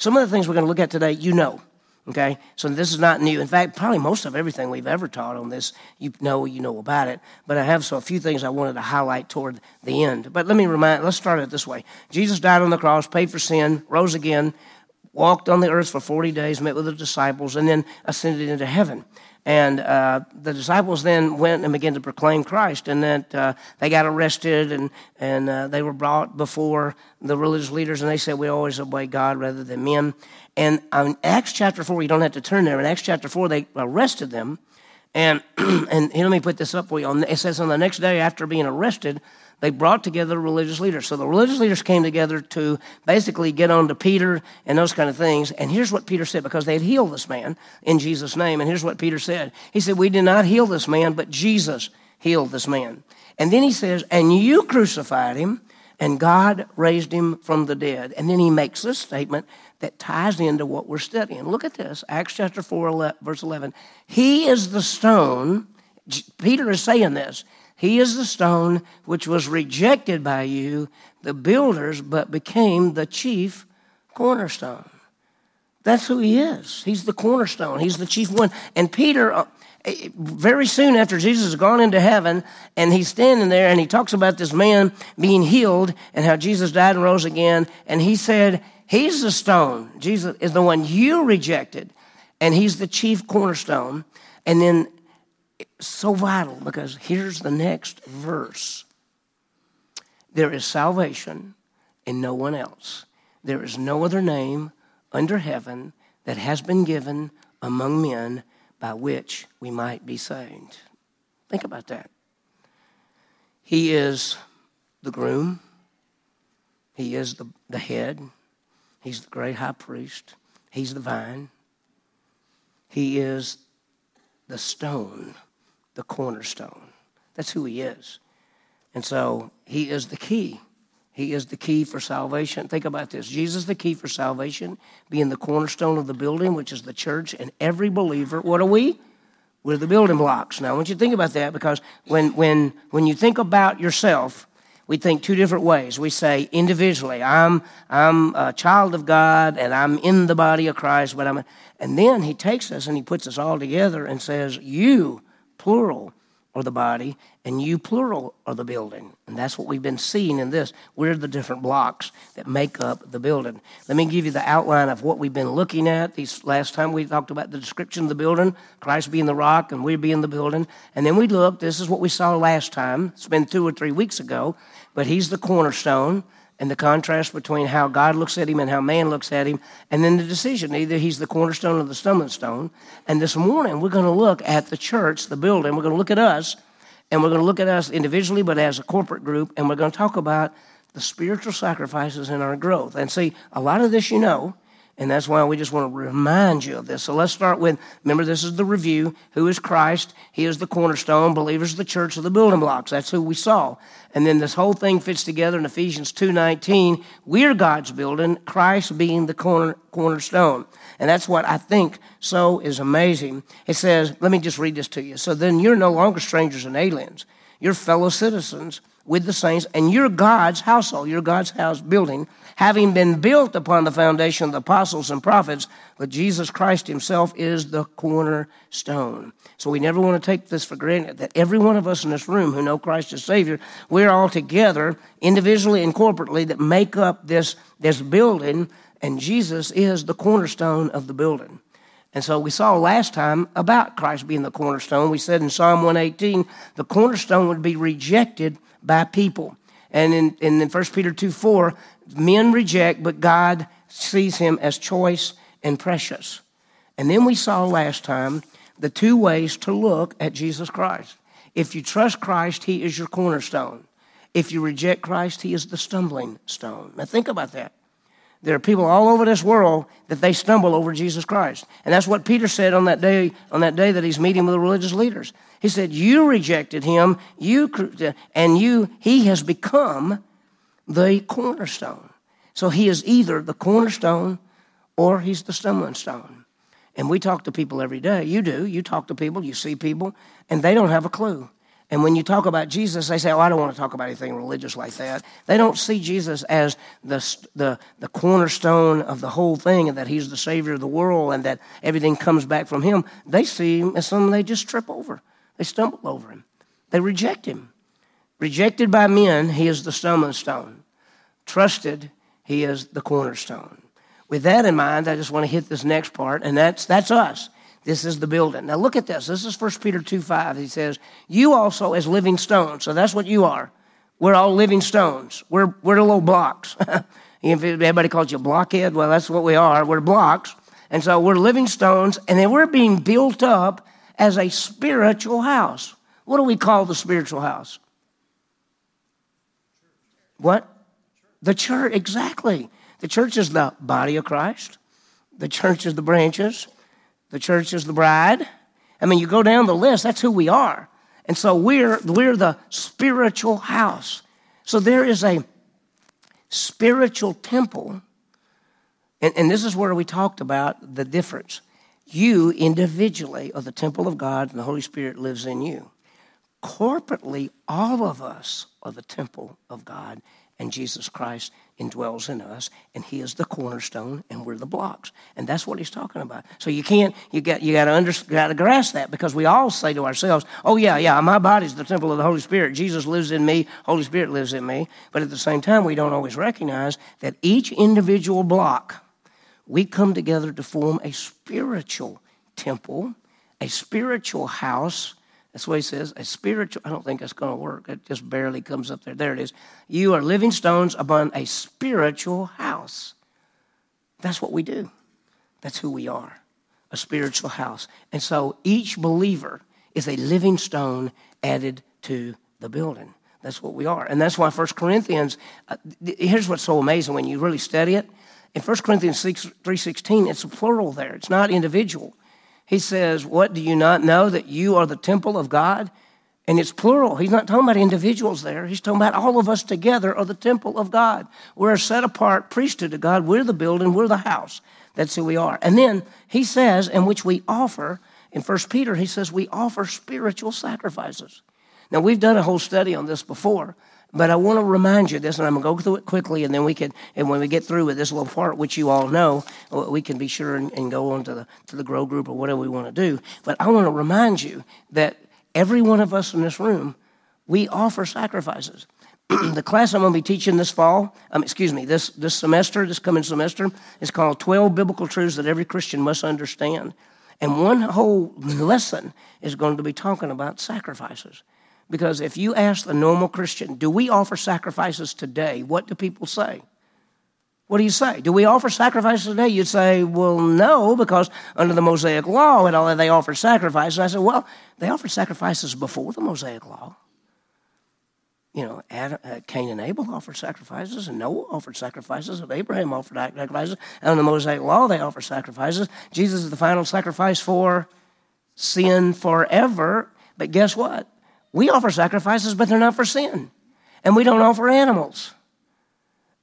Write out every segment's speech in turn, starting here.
Some of the things we're going to look at today, you know. Okay, so this is not new. In fact, probably most of everything we've ever taught on this, you know, you know about it. But I have so a few things I wanted to highlight toward the end. But let me remind. Let's start it this way: Jesus died on the cross, paid for sin, rose again, walked on the earth for forty days, met with the disciples, and then ascended into heaven. And uh, the disciples then went and began to proclaim Christ, and that uh, they got arrested and, and uh, they were brought before the religious leaders, and they said, We always obey God rather than men. And in Acts chapter 4, you don't have to turn there. In Acts chapter 4, they arrested them. And, and let me put this up for you. It says on the next day after being arrested, they brought together religious leaders. So the religious leaders came together to basically get on to Peter and those kind of things. And here's what Peter said because they had healed this man in Jesus' name. And here's what Peter said He said, We did not heal this man, but Jesus healed this man. And then he says, And you crucified him, and God raised him from the dead. And then he makes this statement that ties into what we're studying. Look at this Acts chapter 4, verse 11. He is the stone. Peter is saying this. He is the stone which was rejected by you, the builders, but became the chief cornerstone. That's who he is. He's the cornerstone. He's the chief one. And Peter, uh, very soon after Jesus has gone into heaven, and he's standing there and he talks about this man being healed and how Jesus died and rose again. And he said, He's the stone. Jesus is the one you rejected, and he's the chief cornerstone. And then so vital because here's the next verse there is salvation in no one else. There is no other name under heaven that has been given among men by which we might be saved. Think about that. He is the groom, He is the, the head, He's the great high priest, He's the vine, He is the stone the cornerstone. That's who he is. And so he is the key. He is the key for salvation. Think about this Jesus, the key for salvation, being the cornerstone of the building, which is the church, and every believer. What are we? We're the building blocks. Now, I want you to think about that because when, when, when you think about yourself, we think two different ways. We say individually, I'm, I'm a child of God and I'm in the body of Christ, but I'm, and then he takes us and he puts us all together and says, You plural, are the body, and you, plural, are the building. And that's what we've been seeing in this. We're the different blocks that make up the building. Let me give you the outline of what we've been looking at. These last time we talked about the description of the building, Christ being the rock, and we being the building. And then we looked, this is what we saw last time. It's been two or three weeks ago, but he's the cornerstone and the contrast between how God looks at him and how man looks at him, and then the decision. Either he's the cornerstone or the stumbling stone. And this morning, we're going to look at the church, the building. We're going to look at us, and we're going to look at us individually, but as a corporate group, and we're going to talk about the spiritual sacrifices in our growth. And see, a lot of this you know, and that's why we just want to remind you of this. So let's start with remember, this is the review. Who is Christ? He is the cornerstone. Believers the church are the building blocks. That's who we saw. And then this whole thing fits together in Ephesians 2.19. We're God's building, Christ being the corner, cornerstone. And that's what I think so is amazing. It says, let me just read this to you. So then you're no longer strangers and aliens. You're fellow citizens with the saints, and you're God's household, you're God's house building, having been built upon the foundation of the apostles and prophets, but Jesus Christ himself is the cornerstone. So we never want to take this for granted that every one of us in this room who know Christ as Savior, we're all together, individually and corporately, that make up this, this building, and Jesus is the cornerstone of the building. And so we saw last time about Christ being the cornerstone. We said in Psalm 118, the cornerstone would be rejected by people. And in, in 1 Peter 2 4, men reject, but God sees him as choice and precious. And then we saw last time the two ways to look at Jesus Christ. If you trust Christ, he is your cornerstone. If you reject Christ, he is the stumbling stone. Now think about that. There are people all over this world that they stumble over Jesus Christ. And that's what Peter said on that day, on that day that he's meeting with the religious leaders. He said, You rejected him, you and you, he has become the cornerstone. So he is either the cornerstone or he's the stumbling stone. And we talk to people every day. You do. You talk to people, you see people, and they don't have a clue. And when you talk about Jesus, they say, Oh, I don't want to talk about anything religious like that. They don't see Jesus as the, the, the cornerstone of the whole thing and that he's the Savior of the world and that everything comes back from him. They see him as someone they just trip over, they stumble over him, they reject him. Rejected by men, he is the stumbling stone. Trusted, he is the cornerstone. With that in mind, I just want to hit this next part, and that's, that's us. This is the building. Now look at this. This is 1 Peter 2 5. He says, You also as living stones. So that's what you are. We're all living stones. We're, we're the little blocks. if everybody calls you a blockhead, well, that's what we are. We're blocks. And so we're living stones, and then we're being built up as a spiritual house. What do we call the spiritual house? What? The church, exactly. The church is the body of Christ. The church is the branches. The church is the bride. I mean, you go down the list, that's who we are. And so we're, we're the spiritual house. So there is a spiritual temple. And, and this is where we talked about the difference. You individually are the temple of God, and the Holy Spirit lives in you. Corporately, all of us are the temple of God, and Jesus Christ indwells in us, and He is the cornerstone, and we're the blocks. And that's what He's talking about. So you can't, you got, you got to under, got to grasp that because we all say to ourselves, "Oh yeah, yeah, my body's the temple of the Holy Spirit. Jesus lives in me. Holy Spirit lives in me." But at the same time, we don't always recognize that each individual block, we come together to form a spiritual temple, a spiritual house that's what he says. A spiritual, I don't think that's going to work. It just barely comes up there. There it is. You are living stones upon a spiritual house. That's what we do. That's who we are a spiritual house. And so each believer is a living stone added to the building. That's what we are. And that's why 1 Corinthians, uh, here's what's so amazing when you really study it. In 1 Corinthians 6, 3.16, it's a plural there. It's not individual. He says, What do you not know that you are the temple of God? And it's plural. He's not talking about individuals there. He's talking about all of us together are the temple of God. We're a set apart priesthood to God. We're the building, we're the house. That's who we are. And then he says, in which we offer, in First Peter, he says, we offer spiritual sacrifices. Now, we've done a whole study on this before, but I want to remind you this, and I'm going to go through it quickly, and then we can, and when we get through with this little part, which you all know, we can be sure and, and go on to the, to the grow group or whatever we want to do. But I want to remind you that every one of us in this room, we offer sacrifices. the class I'm going to be teaching this fall, um, excuse me, this, this semester, this coming semester, is called 12 Biblical Truths That Every Christian Must Understand. And one whole lesson is going to be talking about sacrifices. Because if you ask the normal Christian, do we offer sacrifices today? What do people say? What do you say? Do we offer sacrifices today? You'd say, well, no, because under the Mosaic law and all that, they offered sacrifices. I said, well, they offered sacrifices before the Mosaic law. You know, Adam, uh, Cain and Abel offered sacrifices, and Noah offered sacrifices, and Abraham offered sacrifices. And under the Mosaic law, they offered sacrifices. Jesus is the final sacrifice for sin forever. But guess what? We offer sacrifices, but they're not for sin. And we don't offer animals.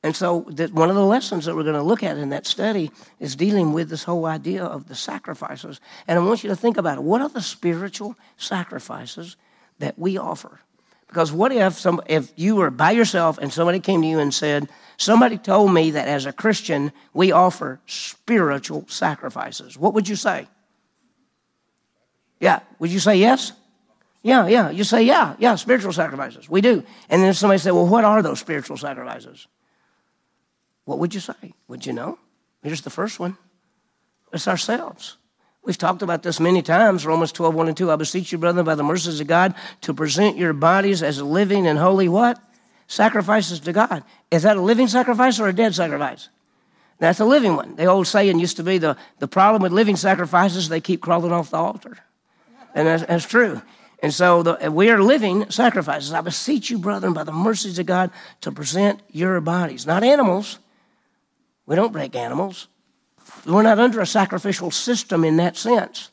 And so, that one of the lessons that we're going to look at in that study is dealing with this whole idea of the sacrifices. And I want you to think about it. What are the spiritual sacrifices that we offer? Because what if some, if you were by yourself and somebody came to you and said, "Somebody told me that as a Christian we offer spiritual sacrifices." What would you say? Yeah, would you say yes? Yeah, yeah. You say, yeah, yeah, spiritual sacrifices. We do. And then somebody say, well, what are those spiritual sacrifices? What would you say? Would you know? Here's the first one it's ourselves. We've talked about this many times. Romans 12, 1 and 2. I beseech you, brethren, by the mercies of God, to present your bodies as living and holy what? Sacrifices to God. Is that a living sacrifice or a dead sacrifice? That's a living one. The old saying used to be the, the problem with living sacrifices, they keep crawling off the altar. And that's, that's true. And so the, we are living sacrifices. I beseech you, brethren, by the mercies of God, to present your bodies, not animals. We don't break animals. We're not under a sacrificial system in that sense.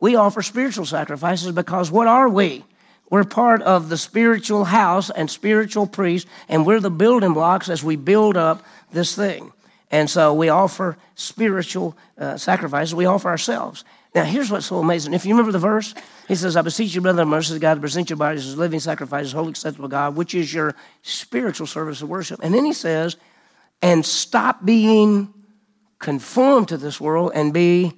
We offer spiritual sacrifices because what are we? We're part of the spiritual house and spiritual priest, and we're the building blocks as we build up this thing. And so we offer spiritual uh, sacrifices. We offer ourselves. Now, here's what's so amazing. If you remember the verse, he says, I beseech you, brother, mercy of God, to present your bodies as living sacrifices, holy, acceptable God, which is your spiritual service of worship. And then he says, and stop being conformed to this world and be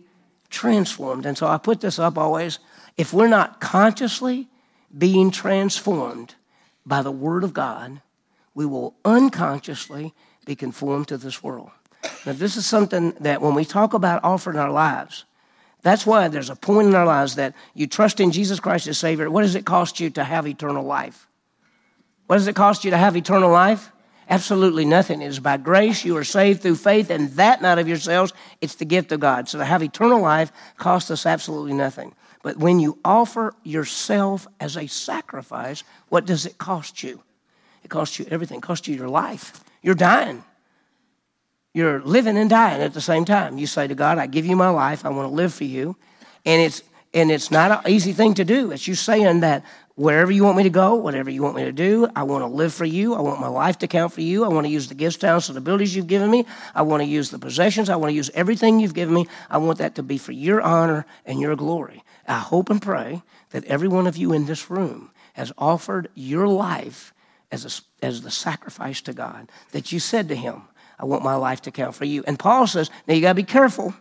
transformed. And so I put this up always. If we're not consciously being transformed by the Word of God, we will unconsciously be conformed to this world. Now, this is something that when we talk about offering our lives, that's why there's a point in our lives that you trust in Jesus Christ as Savior. What does it cost you to have eternal life? What does it cost you to have eternal life? Absolutely nothing. It is by grace you are saved through faith, and that not of yourselves. It's the gift of God. So to have eternal life costs us absolutely nothing. But when you offer yourself as a sacrifice, what does it cost you? It costs you everything. It costs you your life. You're dying. You're living and dying at the same time. You say to God, I give you my life. I want to live for you. And it's and it's not an easy thing to do. It's you saying that wherever you want me to go, whatever you want me to do, I want to live for you. I want my life to count for you. I want to use the gifts, talents, and abilities you've given me. I want to use the possessions. I want to use everything you've given me. I want that to be for your honor and your glory. I hope and pray that every one of you in this room has offered your life as, a, as the sacrifice to God, that you said to Him, I want my life to count for you. And Paul says, now you got to be careful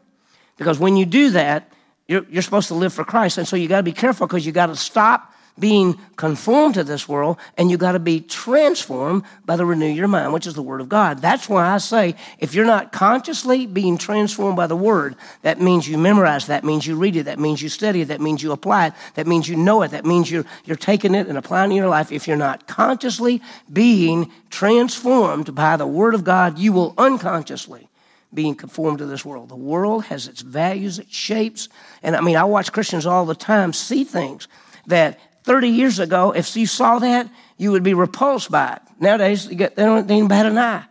because when you do that, you're, you're supposed to live for Christ. And so you got to be careful because you got to stop being conformed to this world and you got to be transformed by the renew your mind which is the word of god that's why i say if you're not consciously being transformed by the word that means you memorize that means you read it that means you study it that means you apply it that means you know it that means you're, you're taking it and applying it in your life if you're not consciously being transformed by the word of god you will unconsciously being conformed to this world. The world has its values, its shapes. And I mean, I watch Christians all the time see things that 30 years ago, if you saw that, you would be repulsed by it. Nowadays, get, they, don't, they don't even bat an eye.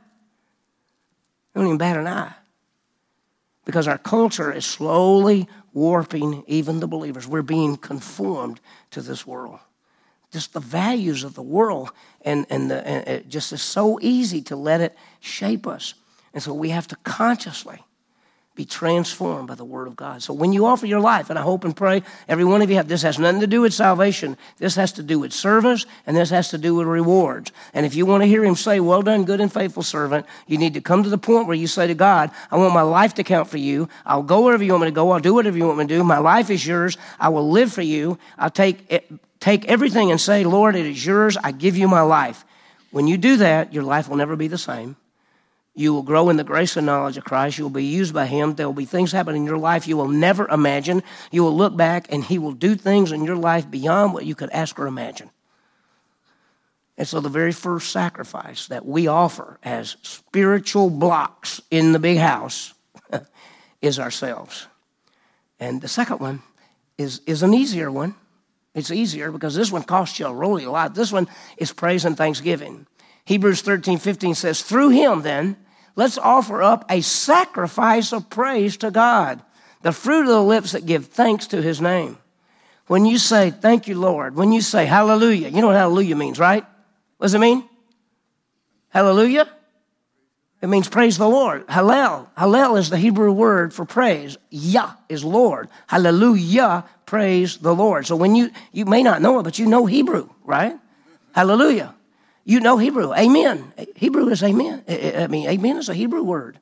They don't even bat an eye. Because our culture is slowly warping even the believers. We're being conformed to this world. Just the values of the world, and, and, the, and it just is so easy to let it shape us. And so we have to consciously be transformed by the Word of God. So when you offer your life, and I hope and pray every one of you have, this has nothing to do with salvation. This has to do with service, and this has to do with rewards. And if you want to hear Him say, Well done, good and faithful servant, you need to come to the point where you say to God, I want my life to count for you. I'll go wherever you want me to go. I'll do whatever you want me to do. My life is yours. I will live for you. I'll take, it, take everything and say, Lord, it is yours. I give you my life. When you do that, your life will never be the same. You will grow in the grace and knowledge of Christ. You will be used by Him. There will be things happen in your life you will never imagine. You will look back and He will do things in your life beyond what you could ask or imagine. And so, the very first sacrifice that we offer as spiritual blocks in the big house is ourselves. And the second one is, is an easier one. It's easier because this one costs you a really a lot. This one is praise and thanksgiving. Hebrews 13, 15 says, Through him, then, let's offer up a sacrifice of praise to God, the fruit of the lips that give thanks to his name. When you say, Thank you, Lord, when you say hallelujah, you know what hallelujah means, right? What does it mean? Hallelujah? It means praise the Lord. Hallel. Hallel is the Hebrew word for praise. Yah is Lord. Hallelujah, praise the Lord. So when you, you may not know it, but you know Hebrew, right? Hallelujah. You know Hebrew. Amen. Hebrew is amen. I mean, amen is a Hebrew word.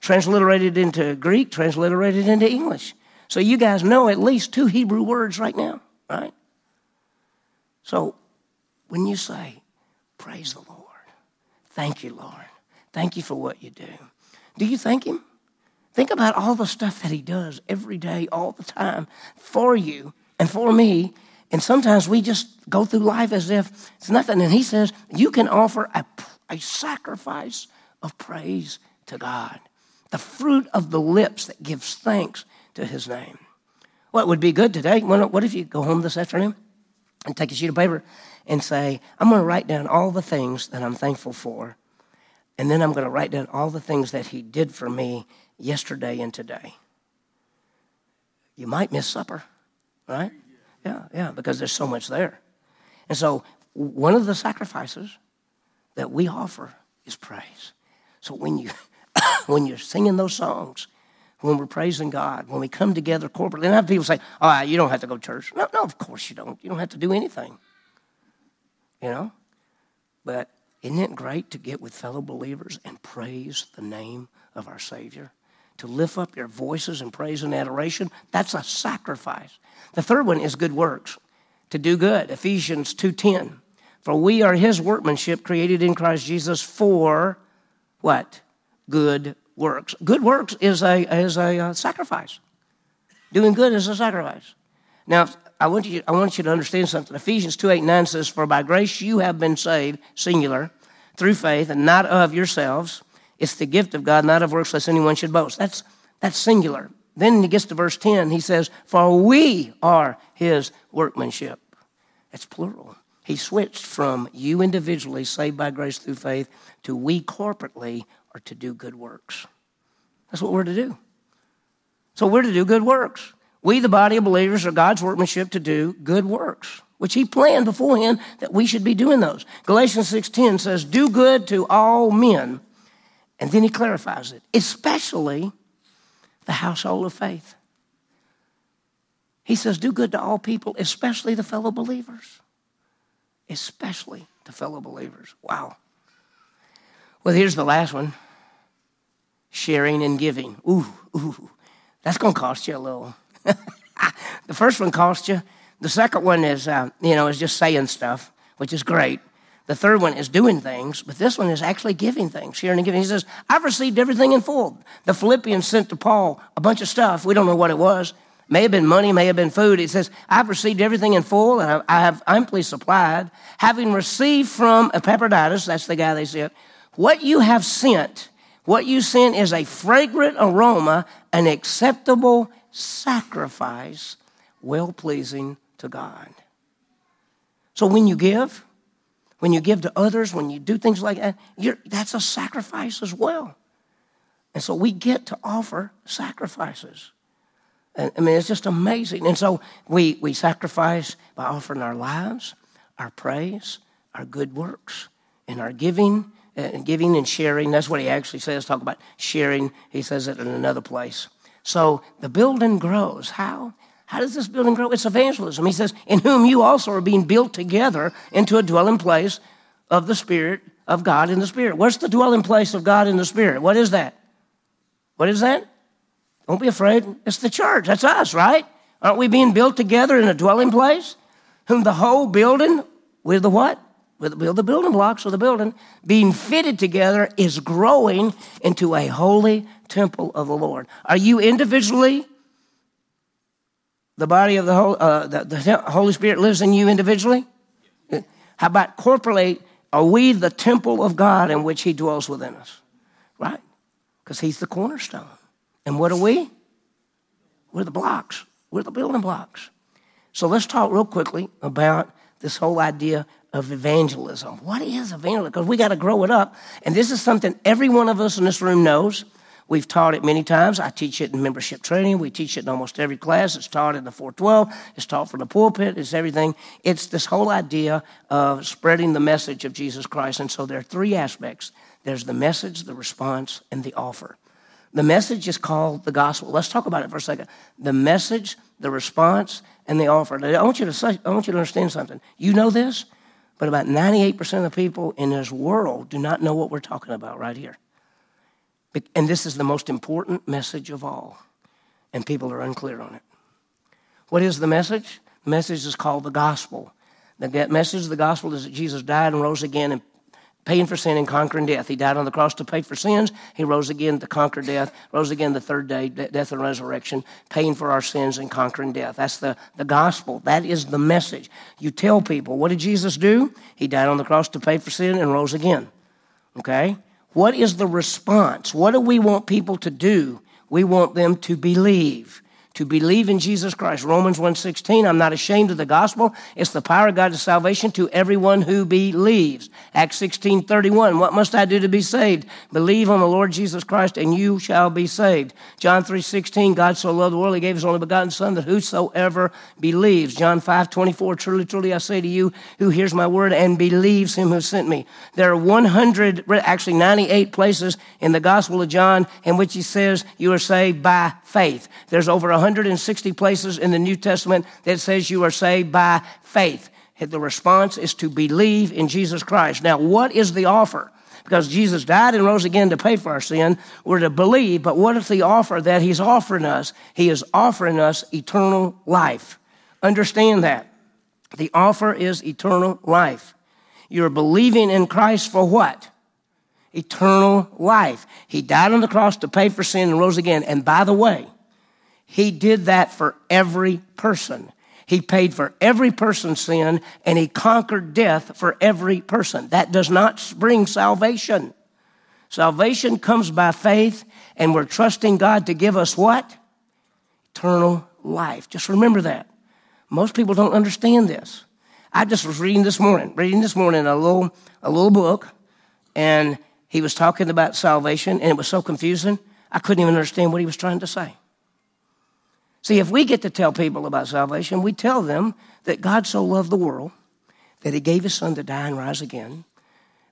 Transliterated into Greek, transliterated into English. So you guys know at least two Hebrew words right now, right? So when you say, Praise the Lord, thank you, Lord, thank you for what you do, do you thank Him? Think about all the stuff that He does every day, all the time for you and for me and sometimes we just go through life as if it's nothing. And he says, you can offer a, a sacrifice of praise to God, the fruit of the lips that gives thanks to his name. What would be good today? What if you go home this afternoon and take a sheet of paper and say, I'm going to write down all the things that I'm thankful for, and then I'm going to write down all the things that he did for me yesterday and today. You might miss supper, right? Yeah, yeah, because there's so much there. And so, one of the sacrifices that we offer is praise. So, when you, when you're singing those songs, when we're praising God, when we come together corporately. And I have people say, oh, you don't have to go to church. No, no, of course you don't. You don't have to do anything. You know? But isn't it great to get with fellow believers and praise the name of our Savior? To lift up your voices in praise and adoration? That's a sacrifice. The third one is good works, to do good. Ephesians 2.10. For we are his workmanship created in Christ Jesus for what? Good works. Good works is a, is a uh, sacrifice. Doing good is a sacrifice. Now, I want, you, I want you to understand something. Ephesians 2 8 9 says, For by grace you have been saved, singular, through faith, and not of yourselves. It's the gift of God, not of works, lest anyone should boast. That's, that's singular. Then he gets to verse 10, he says, For we are his workmanship. That's plural. He switched from you individually, saved by grace through faith, to we corporately are to do good works. That's what we're to do. So we're to do good works. We, the body of believers, are God's workmanship to do good works, which He planned beforehand that we should be doing those. Galatians 6.10 says, do good to all men. And then He clarifies it, especially the household of faith. He says, do good to all people, especially the fellow believers. Especially to fellow believers. Wow. Well, here's the last one sharing and giving. Ooh, ooh, that's going to cost you a little. the first one cost you. The second one is, uh, you know, is just saying stuff, which is great. The third one is doing things, but this one is actually giving things, sharing and giving. He says, I've received everything in full. The Philippians sent to Paul a bunch of stuff. We don't know what it was. May have been money, may have been food. He says, I've received everything in full, and I have amply supplied, having received from Epaphroditus, that's the guy they sent, what you have sent, what you sent is a fragrant aroma, an acceptable sacrifice, well pleasing to God. So when you give, when you give to others, when you do things like that, that's a sacrifice as well. And so we get to offer sacrifices. I mean, it's just amazing. And so we, we sacrifice by offering our lives, our praise, our good works, and our giving and uh, giving and sharing. That's what he actually says. Talk about sharing. He says it in another place. So the building grows. How? How does this building grow? It's evangelism. He says, in whom you also are being built together into a dwelling place of the Spirit of God in the Spirit. What's the dwelling place of God in the Spirit? What is that? What is that? Don't be afraid. It's the church. That's us, right? Aren't we being built together in a dwelling place? Whom the whole building with the what? with the building blocks of the building, being fitted together, is growing into a holy temple of the Lord. Are you individually? The body of the, uh, the, the Holy Spirit lives in you individually? How about corporally? Are we the temple of God in which He dwells within us? Right? Because He's the cornerstone. And what are we? We're the blocks. We're the building blocks. So let's talk real quickly about this whole idea of evangelism. What is evangelism? Because we got to grow it up. And this is something every one of us in this room knows. We've taught it many times. I teach it in membership training. We teach it in almost every class. It's taught in the 412. It's taught from the pulpit. It's everything. It's this whole idea of spreading the message of Jesus Christ. And so there are three aspects there's the message, the response, and the offer. The message is called the gospel. Let's talk about it for a second. The message, the response, and the offer. I want you to say, I want you to understand something. You know this? But about 98% of the people in this world do not know what we're talking about right here. And this is the most important message of all. And people are unclear on it. What is the message? The message is called the gospel. The message of the gospel is that Jesus died and rose again and paying for sin and conquering death. He died on the cross to pay for sins. He rose again to conquer death, rose again the third day, death and resurrection, paying for our sins and conquering death. That's the, the gospel. That is the message. You tell people, what did Jesus do? He died on the cross to pay for sin and rose again. Okay? What is the response? What do we want people to do? We want them to believe, to believe in Jesus Christ. Romans 1:16, I'm not ashamed of the gospel. It's the power of God to salvation to everyone who believes. Acts 16:31, what must I do to be saved? Believe on the Lord Jesus Christ and you shall be saved. John 3:16, God so loved the world he gave his only begotten son that whosoever believes. John 5:24, truly truly I say to you who hears my word and believes him who sent me. There are 100 actually 98 places in the gospel of John in which he says you are saved by faith. There's over 160 places in the New Testament that says you are saved by faith. The response is to believe in Jesus Christ. Now, what is the offer? Because Jesus died and rose again to pay for our sin, we're to believe, but what is the offer that He's offering us? He is offering us eternal life. Understand that. The offer is eternal life. You're believing in Christ for what? Eternal life. He died on the cross to pay for sin and rose again. And by the way, he did that for every person. He paid for every person's sin and he conquered death for every person. That does not bring salvation. Salvation comes by faith and we're trusting God to give us what? Eternal life. Just remember that. Most people don't understand this. I just was reading this morning, reading this morning a little, a little book, and he was talking about salvation, and it was so confusing, I couldn't even understand what he was trying to say. See, if we get to tell people about salvation, we tell them that God so loved the world that he gave his son to die and rise again,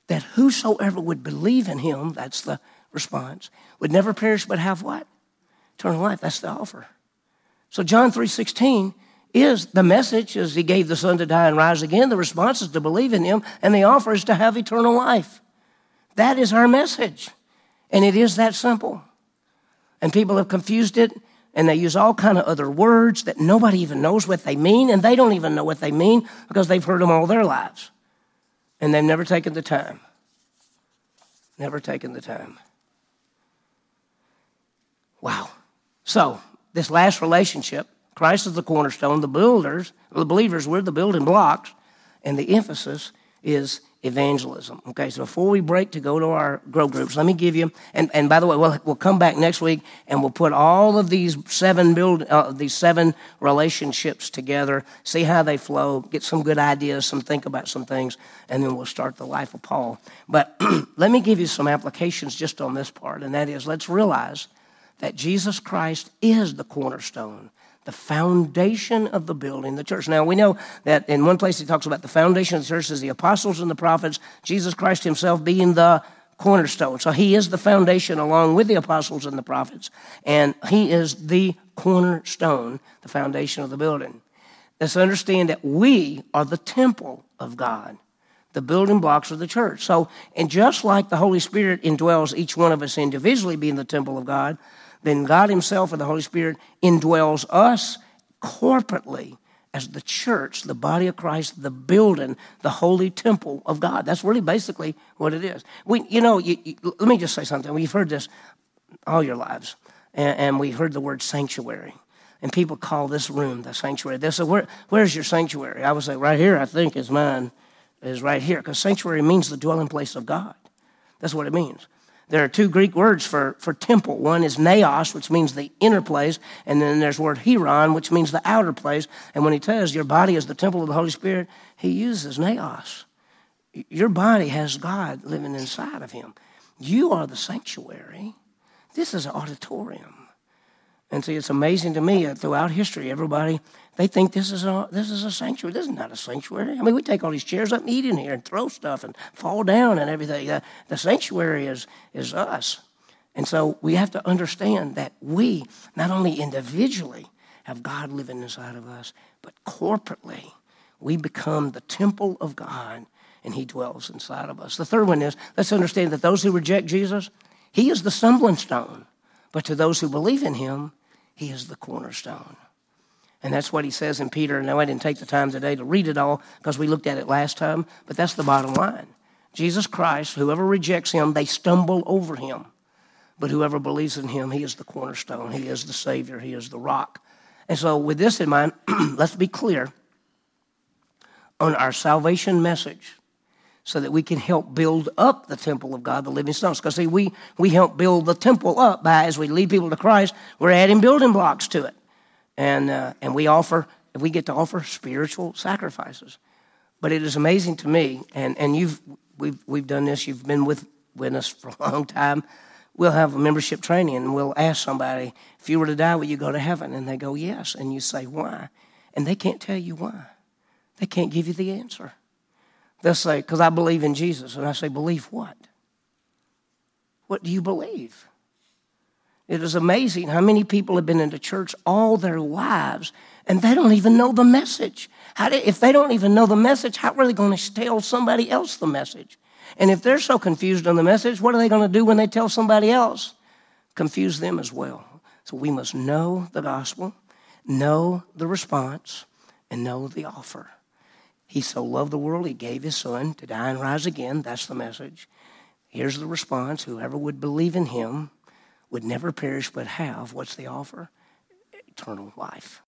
that whosoever would believe in him, that's the response, would never perish but have what? Eternal life. That's the offer. So John 3.16 is the message is he gave the son to die and rise again. The response is to believe in him, and the offer is to have eternal life. That is our message. And it is that simple. And people have confused it and they use all kind of other words that nobody even knows what they mean and they don't even know what they mean because they've heard them all their lives. And they've never taken the time. Never taken the time. Wow. So this last relationship christ is the cornerstone. The builders the believers we're the building blocks. And the emphasis is evangelism. Okay, so before we break to go to our grow groups, let me give you, and, and by the way, we'll, we'll come back next week and we'll put all of these seven build, uh, these seven relationships together, see how they flow, get some good ideas, some think about some things, and then we'll start the life of Paul. But let me give you some applications just on this part, and that is let's realize that Jesus Christ is the cornerstone the foundation of the building, the church. Now, we know that in one place he talks about the foundation of the church is the apostles and the prophets, Jesus Christ himself being the cornerstone. So he is the foundation along with the apostles and the prophets, and he is the cornerstone, the foundation of the building. Let's understand that we are the temple of God, the building blocks of the church. So, and just like the Holy Spirit indwells each one of us individually being the temple of God, then God Himself and the Holy Spirit indwells us corporately as the church, the body of Christ, the building, the holy temple of God. That's really basically what it is. We, you know, you, you, let me just say something. We've heard this all your lives, and, and we heard the word sanctuary. And people call this room the sanctuary. They say, Where, Where's your sanctuary? I would say, Right here, I think, is mine, is right here. Because sanctuary means the dwelling place of God. That's what it means. There are two Greek words for, for temple. One is naos, which means the inner place, and then there's word hieron, which means the outer place. And when he tells your body is the temple of the Holy Spirit, he uses naos. Your body has God living inside of him. You are the sanctuary. This is an auditorium. And see, it's amazing to me that throughout history, everybody they think this is a this is a sanctuary. This is not a sanctuary. I mean, we take all these chairs up and eat in here and throw stuff and fall down and everything. The, the sanctuary is is us. And so we have to understand that we not only individually have God living inside of us, but corporately we become the temple of God and he dwells inside of us. The third one is let's understand that those who reject Jesus, he is the stumbling stone. But to those who believe in him, he is the cornerstone. And that's what he says in Peter. Now, I didn't take the time today to read it all because we looked at it last time, but that's the bottom line. Jesus Christ, whoever rejects him, they stumble over him. But whoever believes in him, he is the cornerstone, he is the Savior, he is the rock. And so, with this in mind, let's be clear on our salvation message so that we can help build up the temple of God, the living stones. Because, see, we, we help build the temple up by, as we lead people to Christ, we're adding building blocks to it. And, uh, and we offer, we get to offer spiritual sacrifices. But it is amazing to me, and, and you've, we've, we've done this, you've been with, with us for a long time. We'll have a membership training and we'll ask somebody, if you were to die, will you go to heaven? And they go, yes. And you say, why? And they can't tell you why. They can't give you the answer. They'll say, because I believe in Jesus. And I say, believe what? What do you believe? It is amazing how many people have been into church all their lives and they don't even know the message. Do, if they don't even know the message, how are they going to tell somebody else the message? And if they're so confused on the message, what are they going to do when they tell somebody else? Confuse them as well. So we must know the gospel, know the response, and know the offer. He so loved the world, he gave his son to die and rise again. That's the message. Here's the response whoever would believe in him would never perish but have what's the offer? Eternal life.